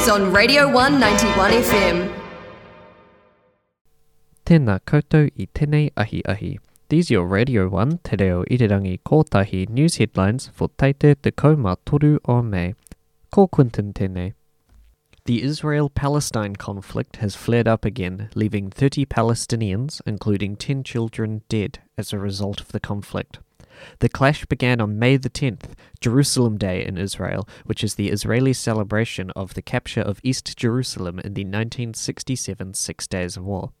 news on Radio 191 FM. Tēnā koutou i tēnei ahi ahi. These your Radio 1 Te Reo Irirangi Kotahi news headlines for Taite Te Kauma Toru o May. Ko Quinton tēnei. The Israel-Palestine conflict has flared up again, leaving 30 Palestinians, including 10 children, dead as a result of the conflict. The clash began on May the 10th, Jerusalem Day in Israel, which is the Israeli celebration of the capture of East Jerusalem in the 1967 Six Days War.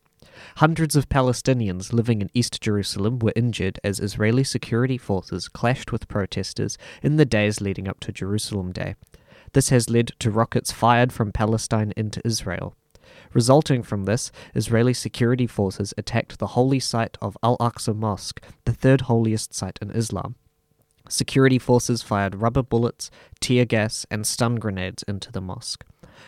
Hundreds of Palestinians living in East Jerusalem were injured as Israeli security forces clashed with protesters in the days leading up to Jerusalem Day. This has led to rockets fired from Palestine into Israel. Resulting from this, Israeli security forces attacked the holy site of Al Aqsa Mosque, the third holiest site in Islam. Security forces fired rubber bullets, tear gas, and stun grenades into the mosque.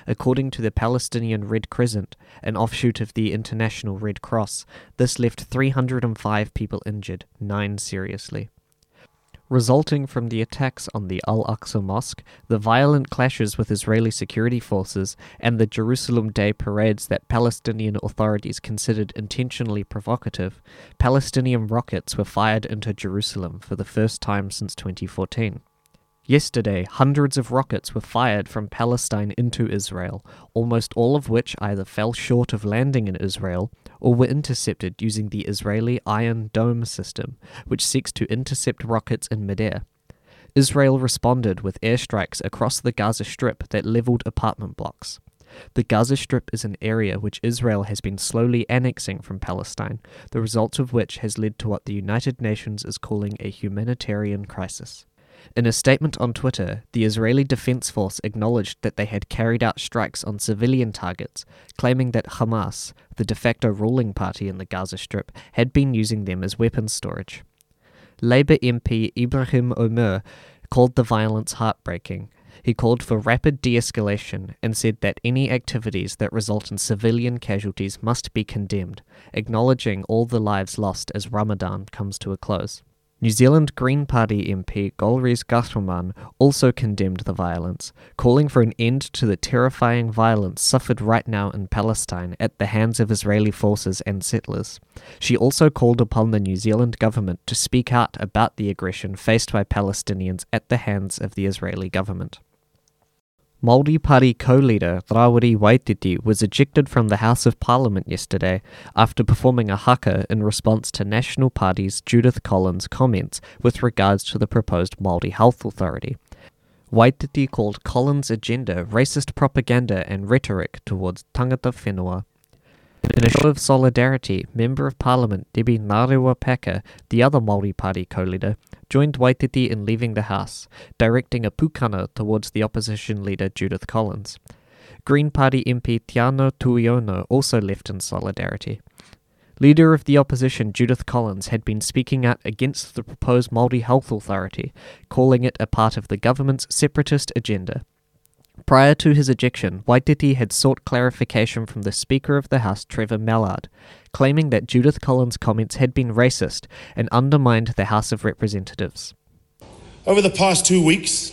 According to the Palestinian Red Crescent, an offshoot of the International Red Cross, this left 305 people injured, nine seriously. Resulting from the attacks on the Al Aqsa Mosque, the violent clashes with Israeli security forces, and the Jerusalem Day parades that Palestinian authorities considered intentionally provocative, Palestinian rockets were fired into Jerusalem for the first time since 2014. Yesterday, hundreds of rockets were fired from Palestine into Israel, almost all of which either fell short of landing in Israel or were intercepted using the Israeli Iron Dome system, which seeks to intercept rockets in midair. Israel responded with airstrikes across the Gaza Strip that leveled apartment blocks. The Gaza Strip is an area which Israel has been slowly annexing from Palestine, the result of which has led to what the United Nations is calling a humanitarian crisis. In a statement on Twitter, the Israeli Defense Force acknowledged that they had carried out strikes on civilian targets, claiming that Hamas, the de facto ruling party in the Gaza Strip, had been using them as weapons storage. Labour MP Ibrahim Omer called the violence heartbreaking. He called for rapid de escalation and said that any activities that result in civilian casualties must be condemned, acknowledging all the lives lost as Ramadan comes to a close. New Zealand Green Party MP Golriz Ghahraman also condemned the violence, calling for an end to the terrifying violence suffered right now in Palestine at the hands of Israeli forces and settlers. She also called upon the New Zealand government to speak out about the aggression faced by Palestinians at the hands of the Israeli government. Māori Party co-leader Rawiri Waititi was ejected from the House of Parliament yesterday after performing a haka in response to National Party's Judith Collins' comments with regards to the proposed Māori Health Authority. Waititi called Collins' agenda racist propaganda and rhetoric towards tangata whenua. In a show of solidarity, Member of Parliament Debbie Ngarewa Packer, the other Māori Party co-leader, joined Waititi in leaving the House, directing a pukana towards the opposition leader Judith Collins. Green Party MP Teanau Tuiono also left in solidarity. Leader of the opposition Judith Collins had been speaking out against the proposed Māori Health Authority, calling it a part of the government's separatist agenda. Prior to his ejection, Waititi had sought clarification from the Speaker of the House, Trevor Mallard, claiming that Judith Collins' comments had been racist and undermined the House of Representatives. Over the past two weeks,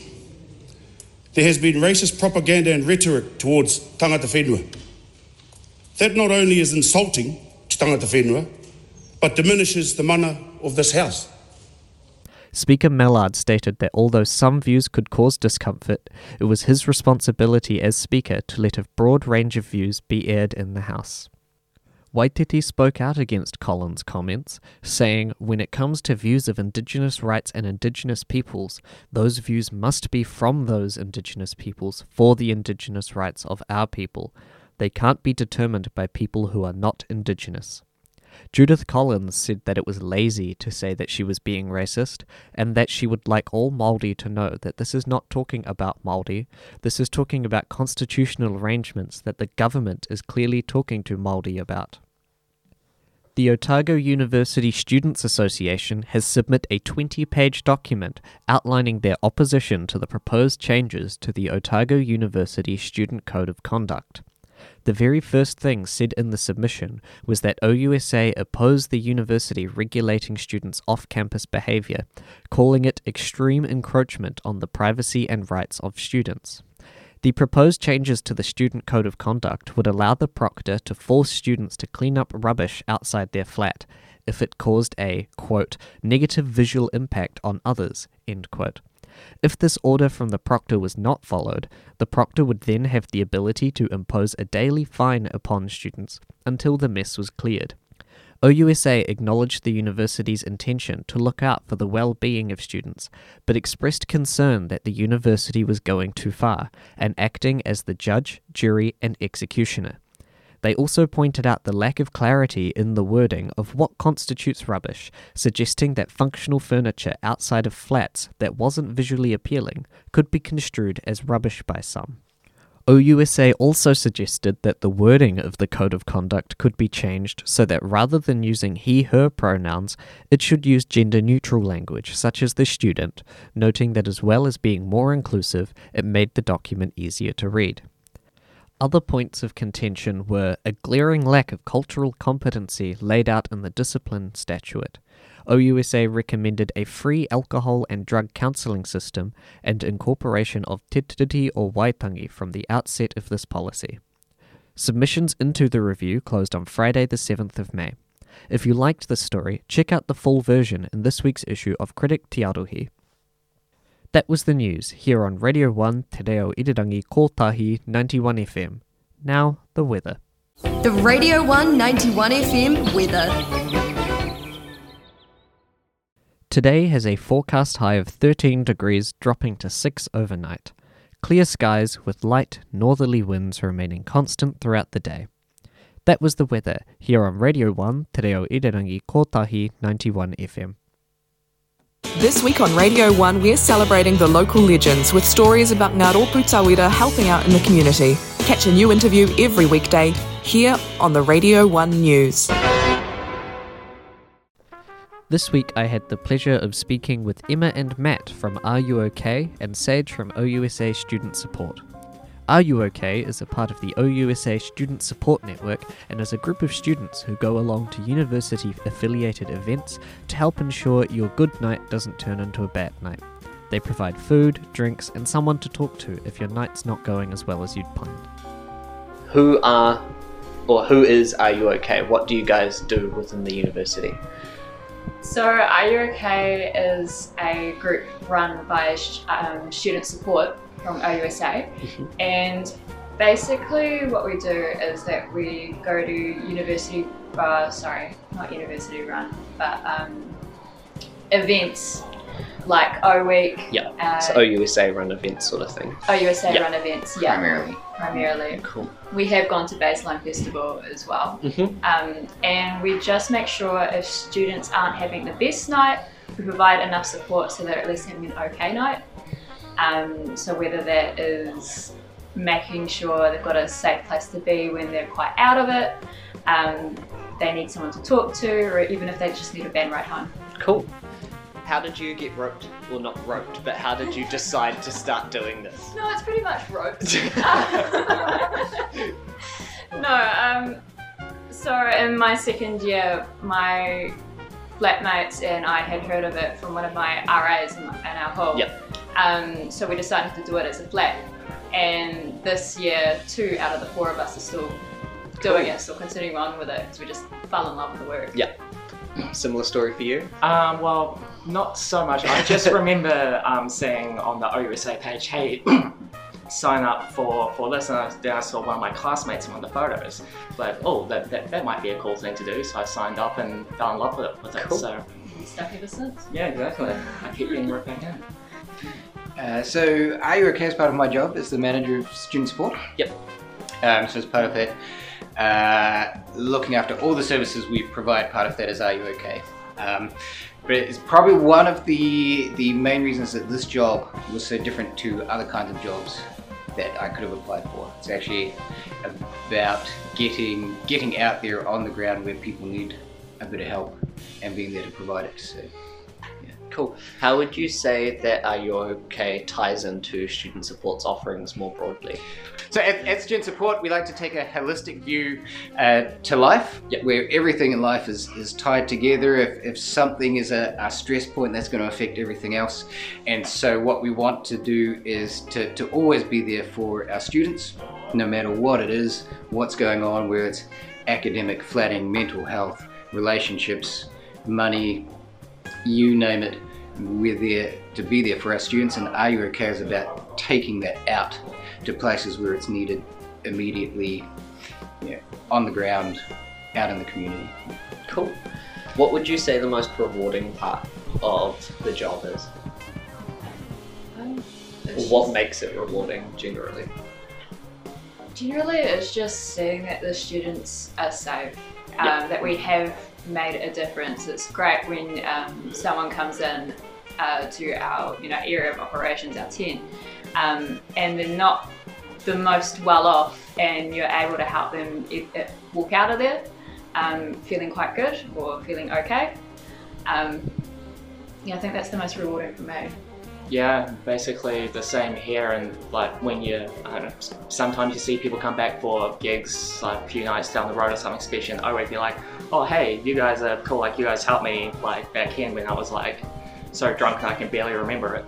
there has been racist propaganda and rhetoric towards tangata whenua. That not only is insulting to tangata whenua, but diminishes the mana of this House. Speaker Mallard stated that although some views could cause discomfort, it was his responsibility as Speaker to let a broad range of views be aired in the House. Waititi spoke out against Collins' comments, saying, When it comes to views of Indigenous rights and Indigenous peoples, those views must be from those Indigenous peoples for the Indigenous rights of our people. They can't be determined by people who are not Indigenous. Judith Collins said that it was lazy to say that she was being racist, and that she would like all Māori to know that this is not talking about Māori, this is talking about constitutional arrangements that the government is clearly talking to Māori about. The Otago University Students Association has submitted a 20 page document outlining their opposition to the proposed changes to the Otago University Student Code of Conduct. The very first thing said in the submission was that OUSA opposed the university regulating students' off campus behaviour, calling it extreme encroachment on the privacy and rights of students. The proposed changes to the Student Code of Conduct would allow the proctor to force students to clean up rubbish outside their flat if it caused a, quote, negative visual impact on others, end quote. If this order from the proctor was not followed, the proctor would then have the ability to impose a daily fine upon students until the mess was cleared. OUSA acknowledged the university's intention to look out for the well being of students, but expressed concern that the university was going too far and acting as the judge, jury, and executioner. They also pointed out the lack of clarity in the wording of what constitutes rubbish, suggesting that functional furniture outside of flats that wasn't visually appealing could be construed as rubbish by some. OUSA also suggested that the wording of the Code of Conduct could be changed so that rather than using he her pronouns, it should use gender neutral language, such as the student, noting that as well as being more inclusive, it made the document easier to read. Other points of contention were a glaring lack of cultural competency laid out in the discipline statute. OUSA recommended a free alcohol and drug counselling system and incorporation of Te Tiriti o Waitangi from the outset of this policy. Submissions into the review closed on Friday, the 7th of May. If you liked this story, check out the full version in this week's issue of Critic Te Arohi. That was the news here on Radio 1 Te Reo Irirangi Kotahi 91 FM. Now, the weather. The Radio 1 91 FM weather. Today has a forecast high of 13 degrees, dropping to 6 overnight. Clear skies with light northerly winds remaining constant throughout the day. That was the weather here on Radio 1 Te Reo Irirangi Kotahi 91 FM. This week on Radio 1, we're celebrating the local legends with stories about Ngā Rōpū Tawira helping out in the community. Catch a new interview every weekday here on the Radio 1 News. This week I had the pleasure of speaking with Emma and Matt from Are You OK and Sage from OUSA Student Support. Are You OK is a part of the OUSA Student Support Network and is a group of students who go along to university affiliated events to help ensure your good night doesn't turn into a bad night. They provide food, drinks, and someone to talk to if your night's not going as well as you'd planned. Who are, or who is Are You OK? What do you guys do within the university? So, Are You OK is a group run by um, student support from OUSA, and basically what we do is that we go to university, uh, sorry, not university run, but um, events like O Week. Yeah, uh, so OUSA run events sort of thing. OUSA Yeah. run events, yeah, primarily. primarily. Cool. We have gone to Baseline Festival as well. Mm-hmm. Um, and we just make sure if students aren't having the best night, we provide enough support so they're at least having an okay night. Um, so whether that is making sure they've got a safe place to be when they're quite out of it, um, they need someone to talk to, or even if they just need a van ride home. Cool. How did you get roped? Well, not roped, but how did you decide to start doing this? No, it's pretty much roped. no, um, so in my second year, my flatmates and I had heard of it from one of my RAs in, in our hall. Yep. Um, so we decided to do it as a flat. And this year, two out of the four of us are still doing it, still continuing on with it because we just fell in love with the work. Yeah. Similar story for you? Um, well, not so much. I just remember um, seeing on the OUSA page, hey, sign up for, for this, and I, then I saw one of my classmates in one of the photos. Like, oh, that, that, that might be a cool thing to do. So I signed up and fell in love with it. With it. Cool. So And stuck ever since. yeah, exactly. I keep getting roped back in. Uh, so, Are You OK is part of my job as the manager of student support. Yep. Um, so, as part of that, uh, looking after all the services we provide, part of that is Are You? Um, but it's probably one of the, the main reasons that this job was so different to other kinds of jobs that I could have applied for. It's actually about getting getting out there on the ground where people need a bit of help and being there to provide it. So, Cool. How would you say that Are You OK ties into student support's offerings more broadly? So at, at Student Support, we like to take a holistic view uh, to life, Yep. where everything in life is, is tied together. If, if something is a, a stress point, that's going to affect everything else. And so what we want to do is to, to always be there for our students, no matter what it is, what's going on, whether it's academic, flatting, mental health, relationships, money, you name it, we're there to be there for our students. And Are You OK is about taking that out to places where it's needed immediately, you know, on the ground, out in the community. Cool. What would you say the most rewarding part of the job is? Um, what just- makes it rewarding generally? Generally, it's just seeing that the students are safe, um, Yeah. that we have made a difference. It's great when um, someone comes in uh, to our you know area of operations, our tent, um, and they're not the most well off, and you're able to help them walk out of there um, feeling quite good or feeling okay. Um, yeah, I think that's the most rewarding for me. Yeah, basically the same here. And like when you, I don't know, sometimes you see people come back for gigs like a few nights down the road or something special, and I always be like, "Oh, hey, you guys are cool. Like you guys helped me like back then when I was like so drunk and I can barely remember it."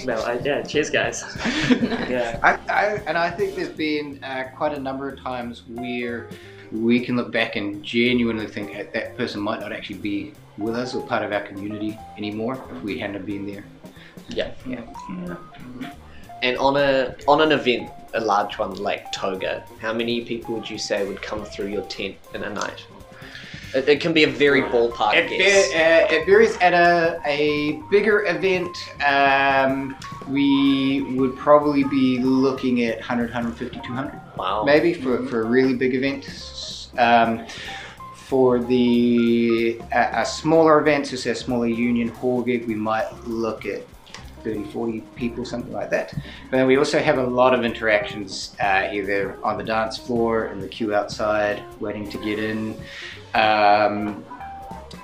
well, like, yeah, cheers, guys. yeah. I, I, and I think there's been uh, quite a number of times where we can look back and genuinely think that that person might not actually be with us or part of our community anymore if we hadn't been there. Yeah. Yeah. yeah. And on a on an event, a large one like Toga, how many people would you say would come through your tent in a night? It, it can be a very ballpark It, guess. va- uh, it varies at a, a bigger event. Um, we would probably be looking at 100, 150, 200. wow. maybe for, for a really big event. Um, for the a, a smaller event, so say a smaller union hall gig, we might look at 30, 40 people, something like that. But then we also have a lot of interactions uh, either on the dance floor, in the queue outside, waiting to get in. Um,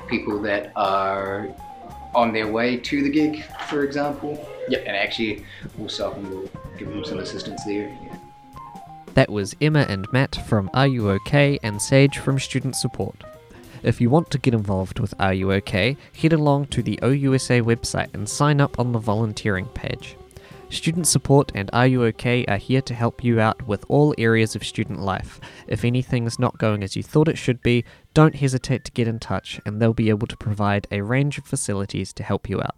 people that are on their way to the gig, for example. Yep. And actually, also we'll give them some assistance there. That was Emma and Matt from Are You OK and Sage from Student Support. If you want to get involved with Are You OK, head along to the OUSA website and sign up on the volunteering page. Student Support and Are You OK are here to help you out with all areas of student life. If anything's not going as you thought it should be, don't hesitate to get in touch and they'll be able to provide a range of facilities to help you out.